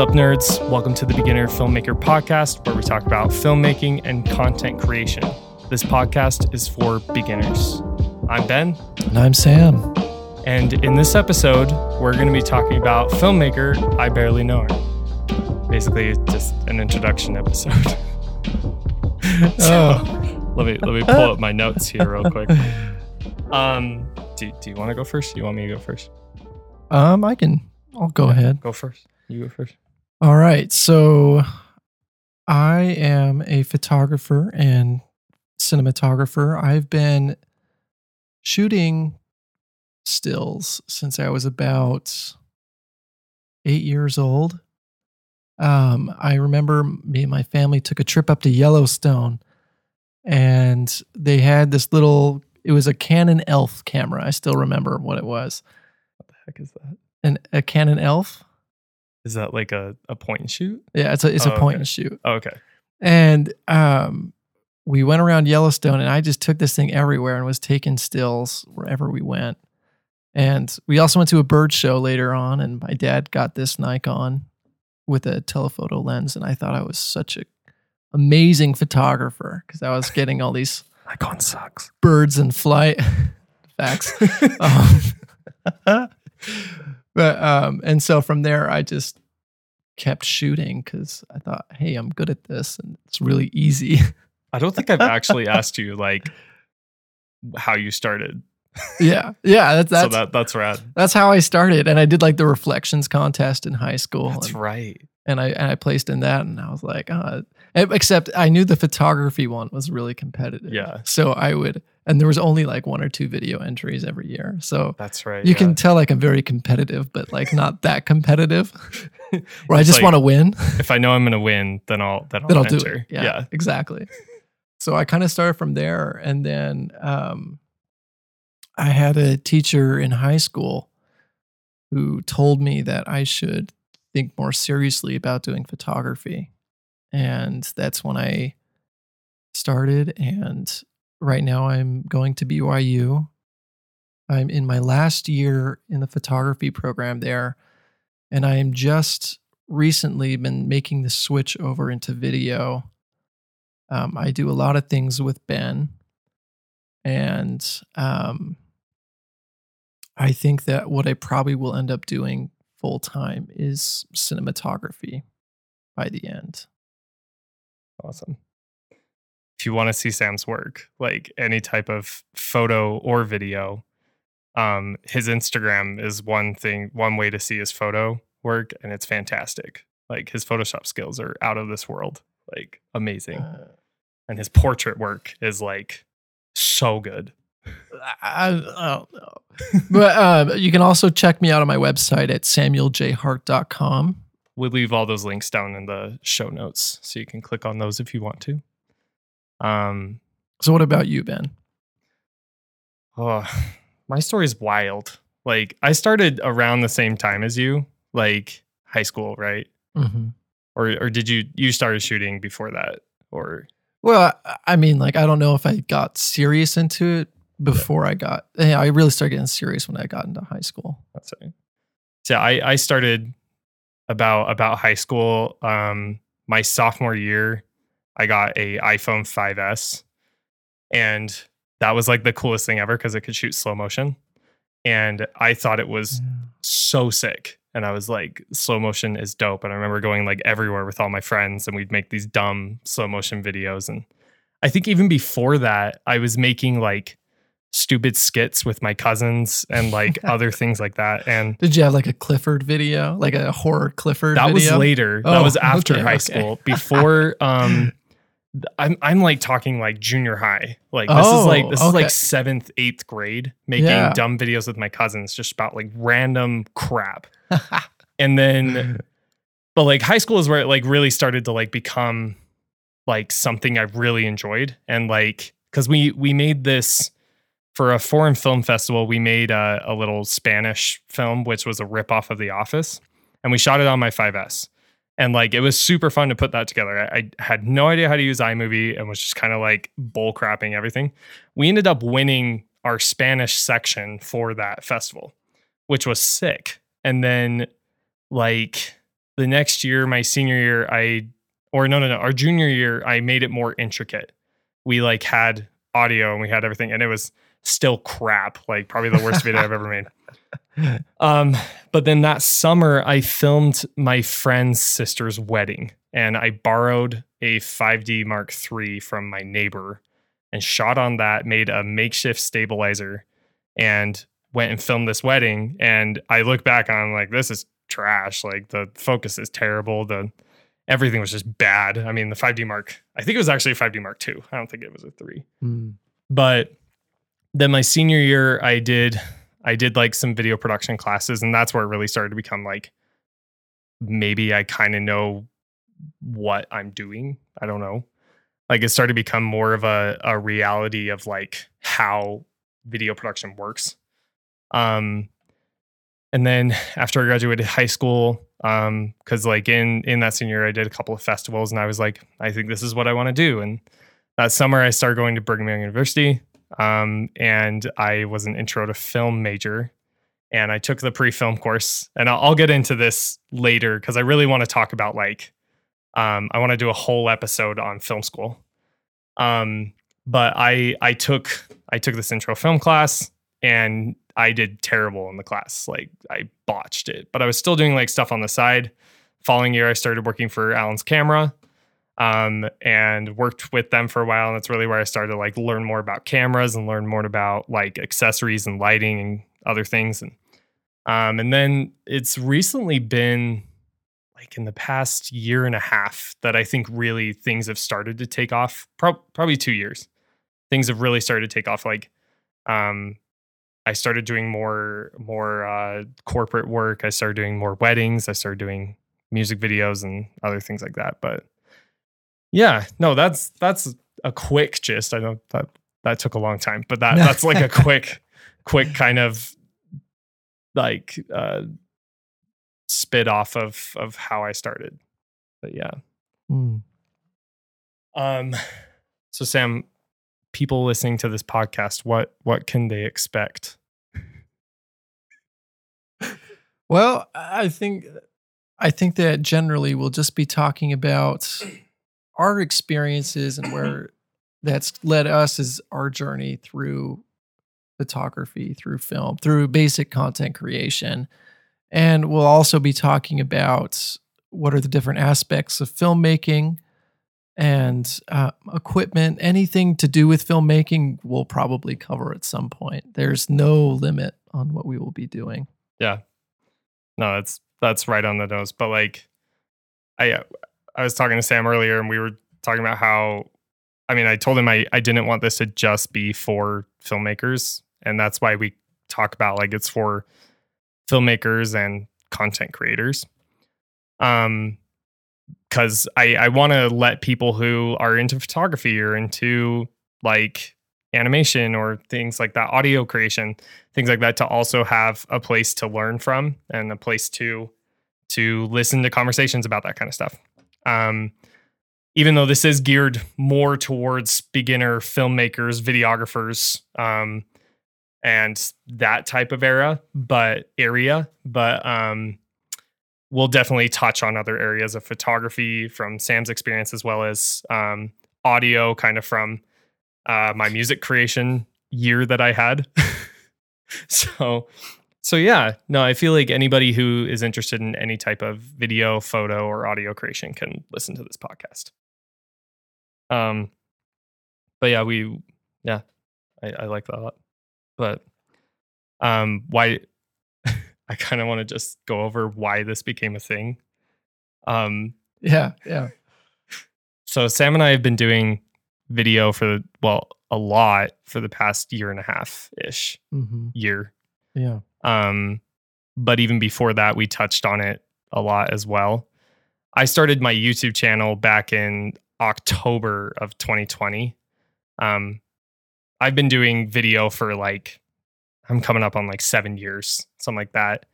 Up, nerds? Welcome to the Beginner Filmmaker Podcast, where we talk about filmmaking and content creation. This podcast is for beginners. I'm Ben, And I'm Sam. and in this episode, we're going to be talking about filmmaker I barely know her. Basically, just an introduction episode. Oh. let me let me pull up my notes here real quick. Um, do, do you want to go first? Do you want me to go first? Um, I can. I'll go ahead. Go first. You go first. All right. So, I am a photographer and cinematographer. I've been shooting stills since I was about eight years old. Um, I remember me and my family took a trip up to Yellowstone, and they had this little. It was a Canon ELPH camera. I still remember what it was. What the heck is that? An, a Canon ELPH. Is that like a, a point and shoot? Yeah, it's a it's Oh, a point okay. and shoot. Oh, okay. And um, we went around Yellowstone, and I just took this thing everywhere and was taking stills wherever we went. And we also went to a bird show later on, and my dad got this Nikon with a telephoto lens, and I thought I was such a amazing photographer because I was getting all these Nikon sucks. birds in flight. Facts. um, but um, and so from there, I just kept shooting because I thought, hey, I'm good at this, and it's really easy. I don't think I've actually asked you like how you started. yeah, yeah, that's that's so that that's rad. that's how I started, and I did like the reflections contest in high school, That's and, right. and I and I placed in that, and I was like, uh, except I knew the photography one was really competitive. Yeah. so I would, and there was only like one or two video entries every year, so That's right. You yeah. can tell like I'm very competitive, but like not that competitive. Where I just like, want to win. If I know I'm gonna win, then I'll then I'll, then I'll do enter. it. Yeah, exactly. So I kind of started from there, and then um, I had a teacher in high school who told me that I should think more seriously about doing photography, and that's when I started. And right now, I'm going to BYU. I'm in my last year in the photography program there, and I am just recently been making the switch over into video. Um, I do a lot of things with Ben, and um, I think that what I probably will end up doing full time is cinematography by the end. Awesome. If you want to see Sam's work, like any type of photo or video, um, his Instagram is one thing, one way to see his photo work, and it's fantastic. Like his Photoshop skills are out of this world, like amazing. Uh, And his portrait work is like so good. I, I don't know. but um, you can also check me out on my website at samueljhart.com. We'll leave all those links down in the show notes so you can click on those if you want to. Um, So, what about you, Ben? Oh, my story is wild. Like I started around the same time as you, like high school, right? Mm-hmm. Or or did you you started shooting before that? Or Well, I- mean, like, I don't know if I got serious into it before I got. Yeah, I really started getting serious when I got into high school. that's right. So I I started about about high school. Um, my sophomore year, I got a iPhone 5s, and that was like the coolest thing ever because it could shoot slow motion, and I thought it was so sick. And I was like, slow motion is dope. And I remember going like everywhere with all my friends and we'd make these dumb slow motion videos. And I think even before that, I was making like stupid skits with my cousins and like other things like that. And Did you have like a Clifford video, like a horror Clifford? that was video? later. that Oh, was after okay, high okay. school. Before um I'm I'm like talking like junior high. Like this is like Oh, this is like oh, seventh, eighth grade, making Yeah. dumb videos with my cousins just about like random crap. and then but like high school is where it like really started to like become like something I really enjoyed and like because we we made this for a foreign film festival we made a, a little Spanish film which was a rip off of The Office and we shot it on my 5S and like it was super fun to put that together. I, I had no idea how to use iMovie and was just kind of like bull crapping everything. We ended up winning our Spanish section for that festival, which was sick. And then like the next year, my senior year, I or no, no, no, our junior year, I made it more intricate. We like had audio and we had everything, and it was still crap. Like probably the worst video I've ever made. Um, but then that summer, I filmed my friend's sister's wedding, and I borrowed a 5D Mark III from my neighbor and shot on that. Made a makeshift stabilizer, and went and filmed this wedding. And I look back on I'm like this is trash. Like the focus is terrible. The everything was just bad. I mean, the 5D Mark, I think it was actually a 5D Mark II. I don't think it was a three. Mm. But then my senior year, I did I did like some video production classes, and that's where it really started to become like maybe I kind of know what I'm doing. I don't know. Like it started to become more of a, a reality of like how video production works. Um and then after I graduated high school, um, because like in in that senior year, I did a couple of festivals and I was like, I think this is what I want to do. And that summer I started going to Brigham Young University um, and I was an intro to film major. And I took the pre-film course, and I'll, I'll get into this later because I really want to talk about like, um, I want to do a whole episode on film school. Um, but I I took I took this intro film class, and I did terrible in the class. Like I botched it, but I was still doing like stuff on the side. Following year, I started working for Allen's Camera, um, and worked with them for a while. And that's really where I started to like learn more about cameras and learn more about like accessories and lighting and other things. And um, and then it's recently been like in the past year and a half that I think really things have started to take off. Pro- probably two years, things have really started to take off. Like, um, I started doing more more uh, corporate work. I started doing more weddings. I started doing music videos and other things like that. But yeah, no, that's that's a quick gist. I know that that took a long time, but that that's like a quick, quick kind of like uh spit off of of how I started. But yeah. Mm. Um so Sam, people listening to this podcast, what what can they expect? Well, I think I think that generally we'll just be talking about our experiences and where that's led us is our journey through photography, through film, through basic content creation. And we'll also be talking about what are the different aspects of filmmaking and uh, equipment. Anything to do with filmmaking, we'll probably cover at some point. There's no limit on what we will be doing. Yeah. No, that's that's right on the nose. But like I I was talking to Sam earlier and we were talking about how I mean, I told him I, I didn't want this to just be for filmmakers. And that's why we talk about like it's for filmmakers and content creators. Um because I, I want to let people who are into photography or into like animation or things like that, audio creation, things like that, to also have a place to learn from and a place to to listen to conversations about that kind of stuff. Um, even though this is geared more towards beginner filmmakers, videographers, um, and that type of era, but area, but um, we'll definitely touch on other areas of photography from Sam's experience as well as um, audio, kind of from uh, my music creation year that I had. so so yeah, no, I feel like anybody who is interested in any type of video, photo, or audio creation can listen to this podcast. Um, but yeah, we, yeah, I, I like that a lot. But um, why? I kind of want to just go over why this became a thing. Um, yeah, yeah. So Sam and I have been doing video for well a lot for the past year and a half ish mm-hmm. year. Yeah. Um, but even before that, we touched on it a lot as well. I started my YouTube channel back in October of 2020. Um, I've been doing video for like, I'm coming up on like seven years, something like that.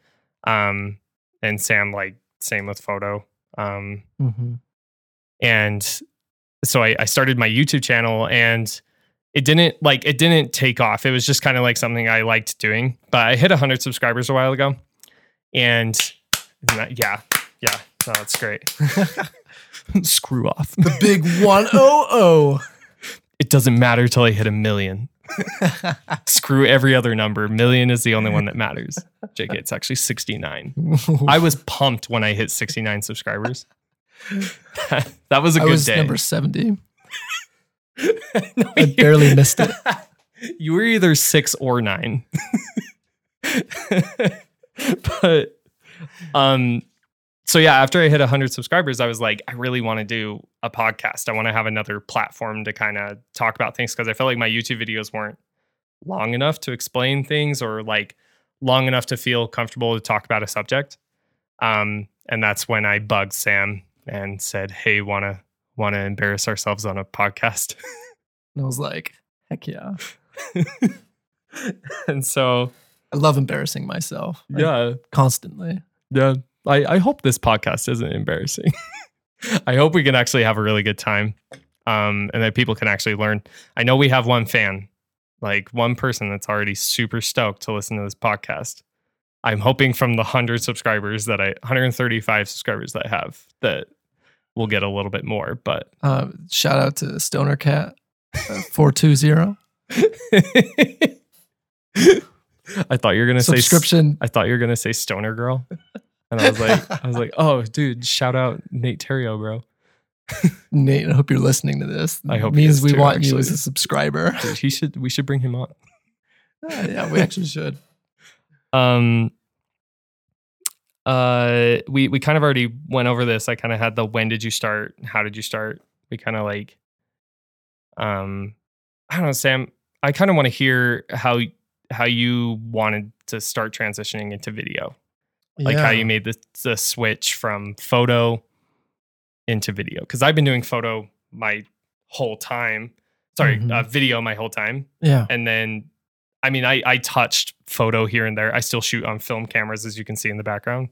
Um, and Sam, like, same with photo. Um, mm-hmm. and so I, I started my YouTube channel and it didn't like it didn't take off. It was just kind of like something I liked doing. But I hit 100 subscribers a while ago, and that, yeah, yeah, No, that's great. Screw off. the big one oh oh. It doesn't matter till I hit a million. Screw every other number. Million is the only one that matters. JK, it's actually 69. I was pumped when I hit 69 subscribers. that was a I good was day. number 70. No, I barely missed it. You were either six or nine. but um so yeah, after I hit 100 subscribers, I was like, I really want to do a podcast. I want to have another platform to kind of talk about things because I felt like my YouTube videos weren't long enough to explain things or like long enough to feel comfortable to talk about a subject. Um, and that's when I bugged Sam and said, "Hey, want to want to embarrass ourselves on a podcast?" And I was like, heck yeah. and so I love embarrassing myself. like, yeah, Constantly. yeah. I, I hope this podcast isn't embarrassing. I hope we can actually have a really good time, um, and that people can actually learn. I know we have one fan, like one person that's already super stoked to listen to this podcast. I'm hoping from the hundred subscribers that I, 135 subscribers that I have, that we'll get a little bit more. But Um, shout out to Stoner Cat uh, 420. I thought you were gonna say Subscription. I thought you were gonna say Stoner Girl, and I was like, I was like, oh, dude, shout out Nate Terrio, bro. Nate, I hope you're listening to this. I hope he means we too, want you as a subscriber. Dude, he should. We should bring him on. yeah, yeah, we actually should. Um. Uh, we we kind of already went over this. I kind of had the when did you start? How did you start? We kind of like, um, I don't know, Sam. I kind of want to hear how how you wanted to start transitioning into video. like how you made the, the switch from photo into video because i've been doing photo my whole time sorry Mhm. uh, video my whole time Yeah. and then i mean I, I touched photo here and there i still shoot on film cameras as you can see in the background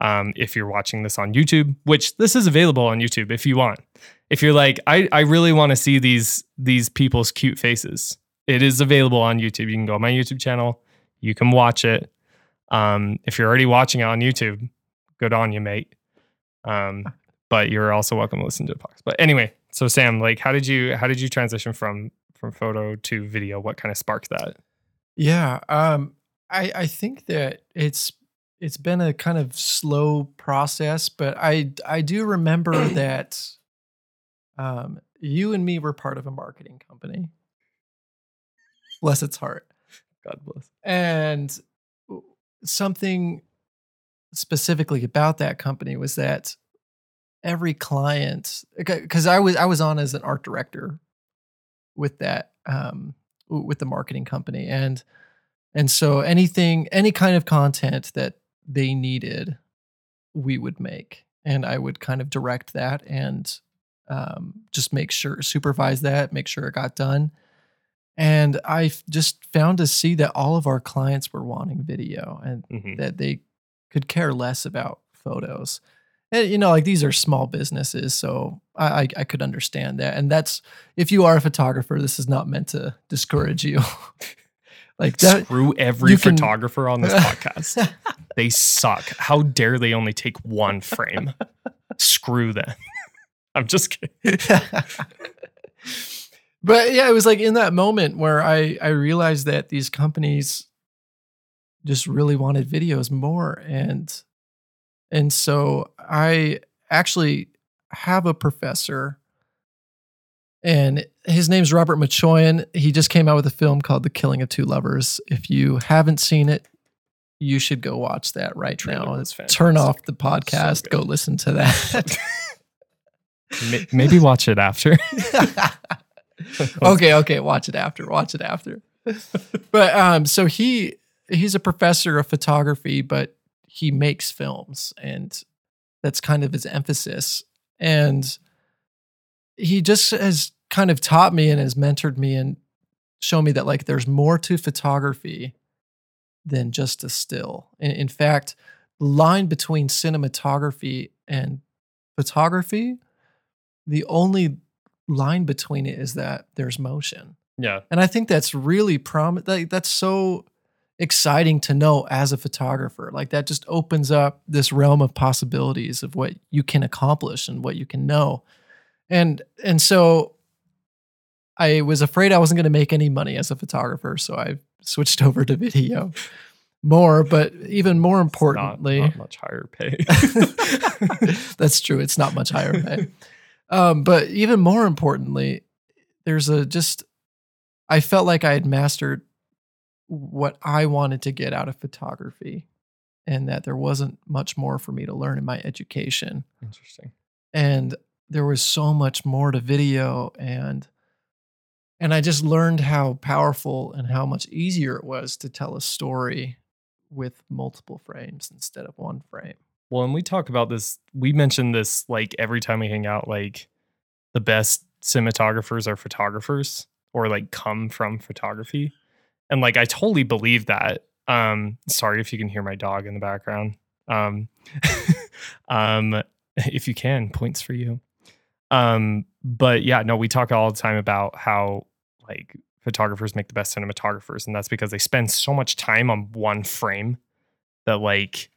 um, if you're watching this on youtube which this is available on youtube if you want. If you're like i, I really want to see these these people's cute faces. It is available on youtube. You can go on my youtube channel. You can watch it. Um, if you're already watching it on youtube good on you mate. Um, but you're also welcome to listen to the podcast. But anyway so sam like how did you how did you transition from from photo to video? What kind of sparked that? Yeah. Um, I I think that it's it's been a kind of slow process, but I I do remember that um you and me were part of a marketing company. Bless its heart. god bless And something specifically about that company was that every client because I was I was on as an art director with that um with the marketing company and and so anything any kind of content that they needed we would make and I would kind of direct that and um, just make sure supervise that make sure it got done and I just found to see that all of our clients were wanting video and Mhm. that they could care less about photos. And, you know, like these are small businesses, so I, I, I could understand that. And that's if you are a photographer, this is not meant to discourage you. like that. screw every can- photographer on this podcast. They suck. How dare they only take one frame? Screw them. I'm just kidding. But yeah, it was like in that moment where I I realized that these companies just really wanted videos more. And and so I actually have a professor and his name's Robert Machoian. He just came out with a film called The Killing of Two Lovers. If you haven't seen it, you should go watch that right Trailer now. was Turn off the podcast, go listen to that. Maybe watch it after okay, okay, watch it after. Watch it after. but um, so he he's a professor of photography, but he makes films, and that's kind of his emphasis. And he just has kind of taught me and has mentored me and shown me that like there's more to photography than just a still. In, in fact, the line between cinematography and photography, the only line between it is that there's motion. yeah And I think that's really prom like that's so exciting to know as a photographer. Like that just opens up this realm of possibilities of what you can accomplish and what you can know. And and so I was afraid I wasn't going to make any money as a photographer, so I switched over to video more, but even more importantly, not, not much higher pay. that's true. It's not much higher pay. Um, but even more importantly, there's a just I felt like I had mastered what I wanted to get out of photography and that there wasn't much more for me to learn in my education. Interesting. And there was so much more to video and and I just learned how powerful and how much easier it was to tell a story with multiple frames instead of one frame. Well, and we talk about this, we mention this like every time we hang out, like the best cinematographers are photographers or like come from photography. And like I totally believe that. Um sorry if you can hear my dog in the background. Um um if you can, points for you. Um but yeah, no, we talk all the time about how like photographers make the best cinematographers and that's because they spend so much time on one frame that like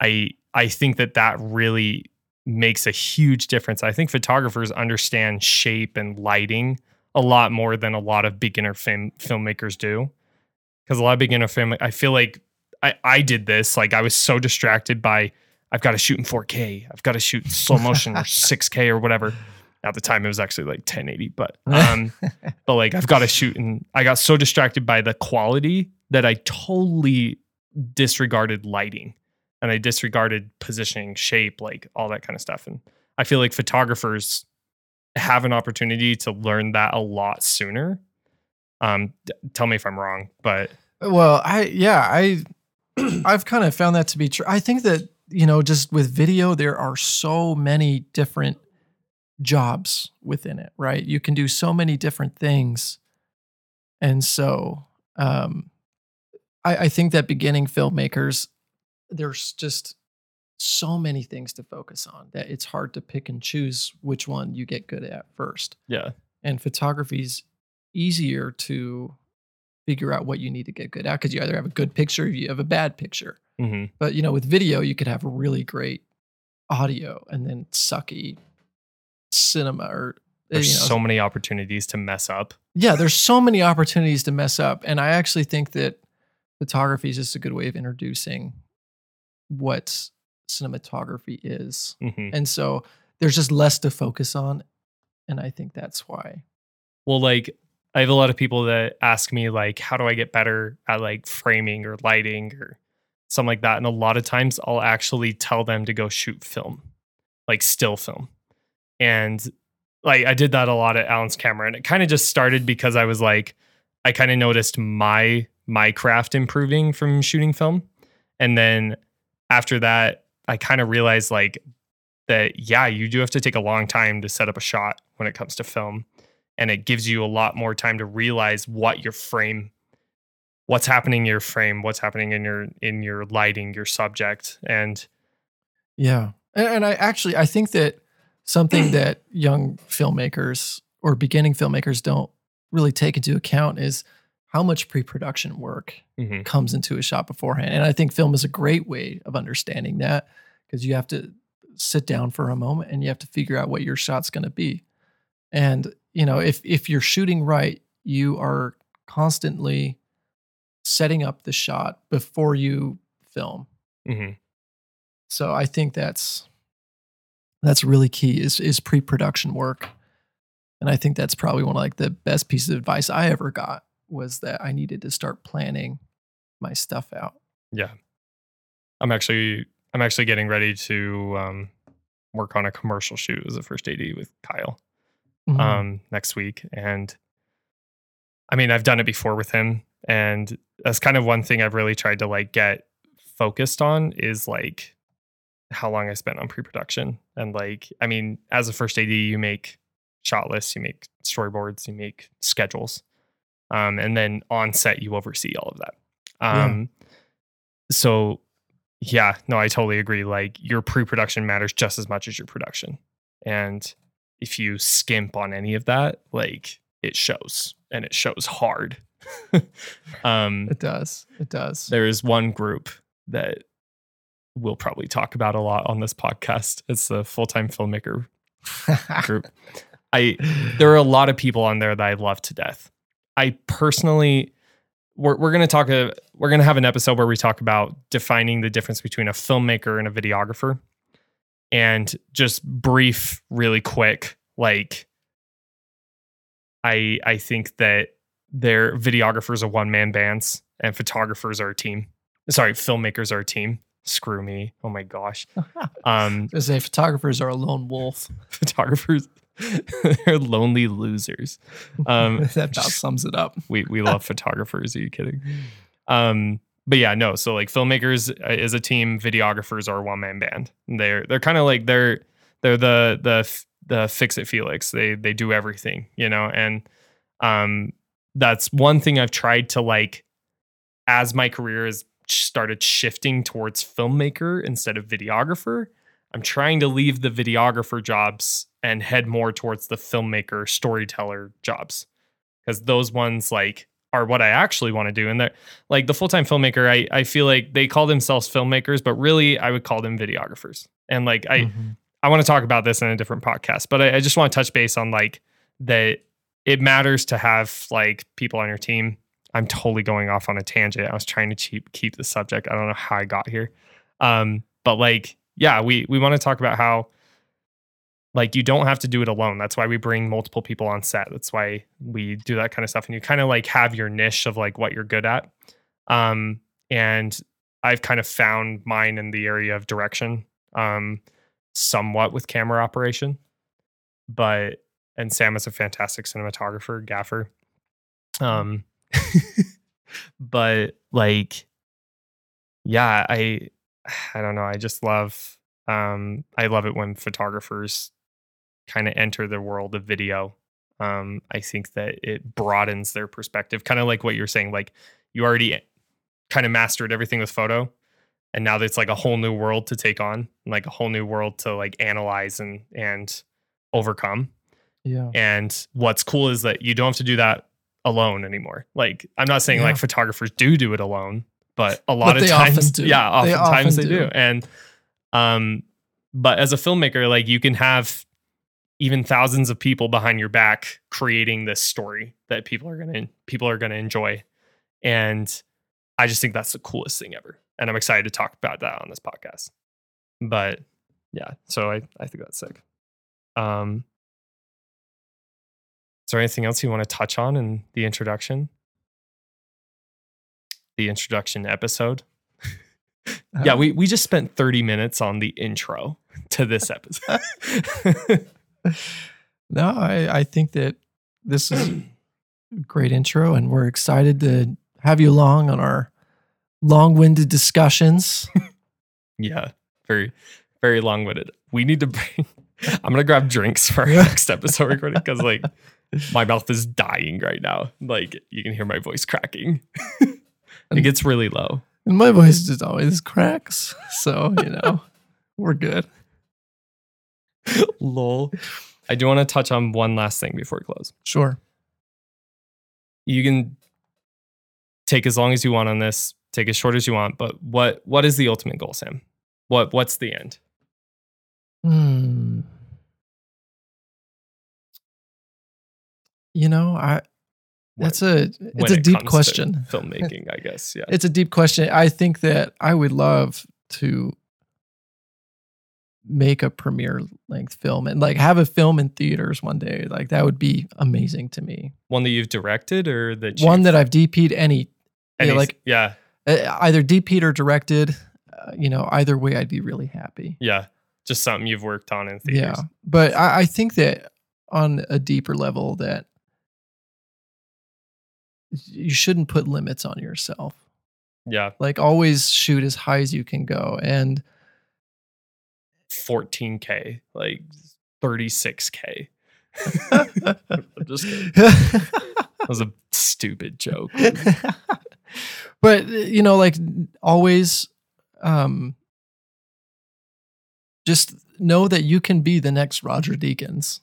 I I think that that really makes a huge difference. I think photographers understand shape and lighting a lot more than a lot of beginner film filmmakers do. Because a lot of beginner film, I feel like I, I did this. Like I was so distracted by I've got to shoot in 4K, I've got to shoot slow motion or 6K or whatever. At the time, it was actually like 1080, but um, but like I've got to shoot, and I got so distracted by the quality that I totally disregarded lighting and I disregarded positioning, shape, like all that kind of stuff. And I feel like photographers have an opportunity to learn that a lot sooner. Um, d- tell me if I'm wrong, but Well, I yeah, I I've kind of found that to be true. I think that, you know, just with video there are so many different jobs within it, right? You can do so many different things. And so um I, I think that beginning filmmakers, there's just so many things to focus on that it's hard to pick and choose which one you get good at first. yeah, And photography's easier to figure out what you need to get good at because you either have a good picture or you have a bad picture. hmm But you know, with video, you could have really great audio and then sucky cinema or uh, there's you know, so many opportunities to mess up. yeah, there's so many opportunities to mess up. And I actually think that photography is just a good way of introducing what cinematography is. hmm And so there's just less to focus on. And I think that's why. Well, like I have a lot of people that ask me like, how do I get better at like framing or lighting or something like that? And a lot of times I'll actually tell them to go shoot film, like still film. And like I did that a lot at Allen's camera. And it kind of just started because I was like, I kind of noticed my my craft improving from shooting film. And then after that, I kind of realized like that, yeah, you do have to take a long time to set up a shot when it comes to film and it gives you a lot more time to realize what your frame what's happening in your frame what's happening in your in your lighting your subject and Yeah. And, and I actually I think that something that young filmmakers or beginning filmmakers don't really take into account is how much pre-production work mhm, comes into a shot beforehand. And I think film is a great way of understanding that because you have to sit down for a moment and you have to figure out what your shot's going to be. And you know, if if you're shooting right, you are constantly setting up the shot before you film. mhm. So I think that's that's really key is is pre-production work. And I think that's probably one of like the best pieces of advice I ever got was that I needed to start planning my stuff out. yeah i'm actually i'm actually getting ready to um work on a commercial shoot as a first AD with Kyle Mhm. um next week and I mean I've done it before with him and that's kind of one thing I've really tried to like get focused on is like how long I spent on pre-production and like I mean as a first AD you make shot lists you make storyboards you make schedules um and then on set you oversee all of that Yeah. um so yeah no I totally agree like your pre-production matters just as much as your production and if you skimp on any of that like it shows and it shows hard um, It does. It does. there is one group that we'll probably talk about a lot on this podcast. It's the full time filmmaker group. I there are a lot of people on there that I love to death. I personally we're we're gonna talk a we're gonna have an episode where we talk about defining the difference between a filmmaker and a videographer. And just brief, really quick, like I I think that their videographers are one man bands and photographers are a team. Sorry, filmmakers are a team. Screw me. Oh my gosh. Um I say photographers are a lone wolf. photographers they're lonely losers. Um that about sums it up. we we love photographers. Are you kidding? Um, but yeah, no. So like filmmakers uh, is a team, videographers are one man band. They're they're kind of like they're they're the the the fix it Felix. They they do everything, you know. And um, that's one thing I've tried to like as my career has started shifting towards filmmaker instead of videographer. I'm trying to leave the videographer jobs and head more towards the filmmaker storyteller jobs because those ones like are what I actually want to do. And they're like the full time filmmaker. I I feel like they call themselves filmmakers, but really I would call them videographers. And like I Mhm. I want to talk about this in a different podcast, but I, I just want to touch base on like that it matters to have like people on your team. I'm totally going off on a tangent. I was trying to keep keep the subject. I don't know how I got here. Um, but like, yeah, we we want to talk about how like you don't have to do it alone. That's why we bring multiple people on set. That's why we do that kind of stuff. And you kind of like have your niche of like what you're good at. Um, and I've kind of found mine in the area of direction. Um, somewhat with camera operation, but and Sam is a fantastic cinematographer, gaffer. Um, but like, yeah, I, I don't know. I just love, um, I love it when photographers kind of enter the world of video. Um, I think that it broadens their perspective, kind of like what you're saying. Like you already kind of mastered everything with photo, and now it's like a whole new world to take on, like a whole new world to like analyze and and overcome. Yeah. And what's cool is that you don't have to do that alone anymore. Like I'm not saying Yeah. like photographers do do it alone, but a lot But of times, often do. yeah, They oftentimes often they do. do. And um, but as a filmmaker, like you can have even thousands of people behind your back creating this story that people are gonna people are gonna enjoy. And I just think that's the coolest thing ever. And I'm excited to talk about that on this podcast. But yeah, so I, I think that's sick. Um is there anything else you want to touch on in the introduction? The introduction episode. yeah, Uh, we, we just spent 30 minutes on the intro to this episode. No, I, I think that this is a great intro, and we're excited to have you along on our long-winded discussions. yeah, very, very long winded. We need to bring, I'm going to grab drinks for our next episode recording because, like, my mouth is dying right now. Like, you can hear my voice cracking. it gets really low. And my voice just always cracks, so you know we're good. Lol. I do want to touch on one last thing before we close. Sure. You can take as long as you want on this, take as short as you want, but what what is the ultimate goal, Sam? What what's the end? Hmm. You know, I that's a it's a deep question. Filmmaking, I guess. Yeah. It's a deep question. I think that I would love to make a premiere length film and like have a film in theaters one day. Like that would be amazing to me. One that you've directed or that One that I've DP'd any, any- yeah, like yeah, either DP'd or directed. Uh, you know, either way, I'd be really happy. yeah, just something you've worked on in theaters. Yeah, but I, I think that on a deeper level, that you shouldn't put limits on yourself. Yeah, Like always shoot as high as you can go, and 14k, like 36k. I'm just kidding. That was a stupid joke. but you know, like always, um, just know that you can be the next Roger Deakins.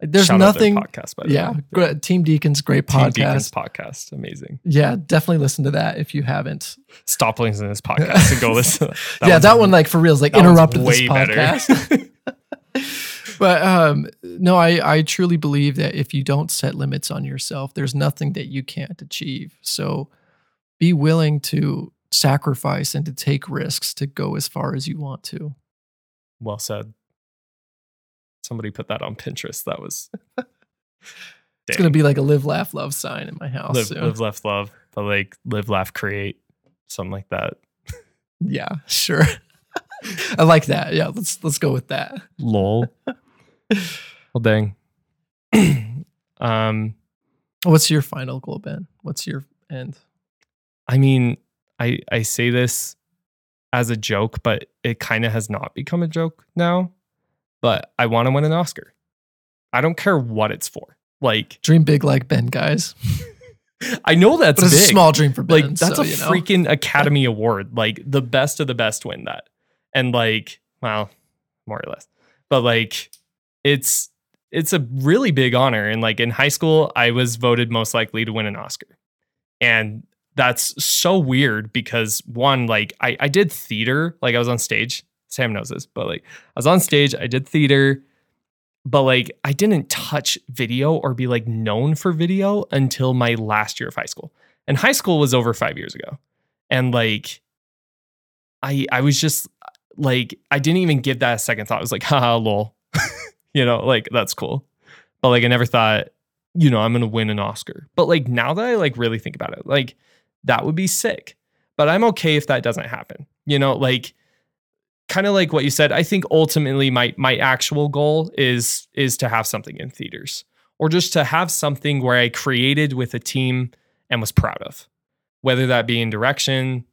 Like, there's Shout nothing. podcast. By the Yeah, way. Team Deakins, great Team podcast. Deakins podcast, amazing. Yeah, definitely listen to that if you haven't. Stop listening to this podcast and go listen. to yeah, that one like for real is like that interrupted this podcast. but um, no, I I truly believe that if you don't set limits on yourself, there's nothing that you can't achieve. So be willing to sacrifice and to take risks to go as far as you want to. well said. Somebody put that on Pinterest. That was. It's gonna be like a live, laugh, love sign in my house. live, soon. live, left, love, but like live, laugh, create, something like that. Yeah, sure. I like that. Yeah, let's let's go with that. Lol. well, dang. um, What's your final goal, Ben? What's your end? I mean, I I say this as a joke, but it kind of has not become a joke now. But I want to win an Oscar. I don't care what it's for. Like Dream big like Ben, guys. I know that's big. a small dream for Ben. like that's so, a you know. freaking Academy Award. Like the best of the best win that. And like, well, more or less. But like it's it's a really big honor. And like in high school, I was voted most likely to win an Oscar. And that's so weird because one, like I, I did theater, like I was on stage. Sam knows this, but like I was on stage, I did theater, but like I didn't touch video or be like known for video until my last year of high school. And high school was over five years ago. And like I I was just like I didn't even give that a second thought. I was like, haha lol. you know, like that's cool. But like I never thought, you know, I'm gonna win an Oscar. But like now that I like really think about it, like that would be sick. But I'm okay if that doesn't happen. You know, like kind of like what you said, I think ultimately my my actual goal is is to have something in theaters or just to have something where I created with a team and was proud of. Whether that be in direction,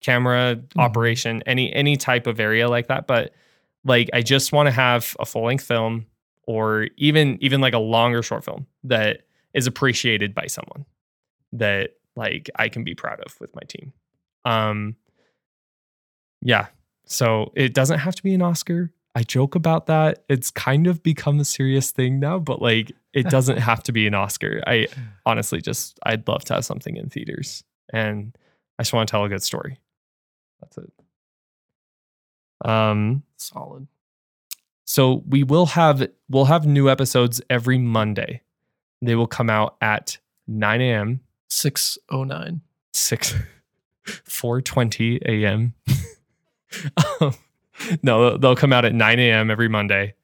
camera, operation, any any type of area like that, but like I just want to have a full-length film or even even like a longer short film that is appreciated by someone that like I can be proud of with my team. Um yeah, so it doesn't have to be an Oscar. I joke about that. It's kind of become a serious thing now, but like it doesn't have to be an Oscar. I honestly just I'd love to have something in theaters and I just want to tell a good story. That's it. Um solid. so we will have we'll have new episodes every Monday. They will come out at 9 a.m. Six oh nine. 6 4:20 a.m. No, they'll come out at 9 a.m. every Monday.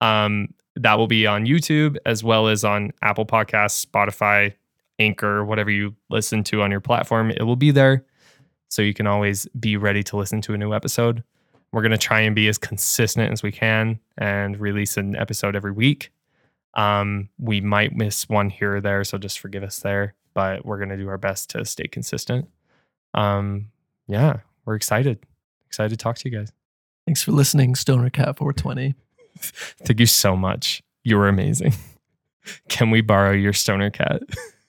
Um, that will be on YouTube as well as on Apple Podcasts, Spotify, Anchor, whatever you listen to on your platform. It will be there, so you can always be ready to listen to a new episode. We're gonna try and be as consistent as we can and release an episode every week. Um, we might miss one here or there, so just forgive us there. But we're gonna do our best to stay consistent. Um, yeah, we're excited. Excited to talk to you guys. Thanks for listening, Stoner Cat 420. Thank you so much. You were amazing. Can we borrow your stoner cat?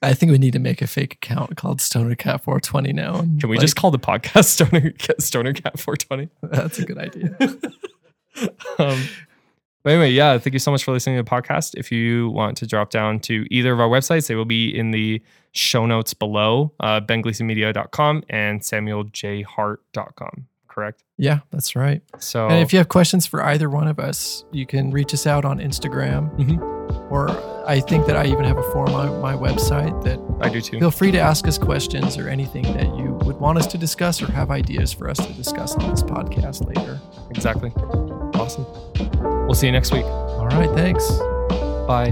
I think we need to make a fake account called Stoner Cat 420 now. and, Can we like, just call the podcast Stoner Cat, Stoner Cat 420? That's a good idea. um, but anyway, yeah, thank you so much for listening to the podcast. If you want to drop down to either of our websites, they will be in the show notes below, uh, bengleasonmedia.com and samueljhart.com, correct? yeah, that's right. So And if you have questions for either one of us, you can reach us out on Instagram. Mhm. Or I think that I even have a form on my website that I do too. feel free to ask us questions or anything that you would want us to discuss or have ideas for us to discuss on this podcast later. Exactly. Awesome. We'll see you next week. All right, thanks. Bye.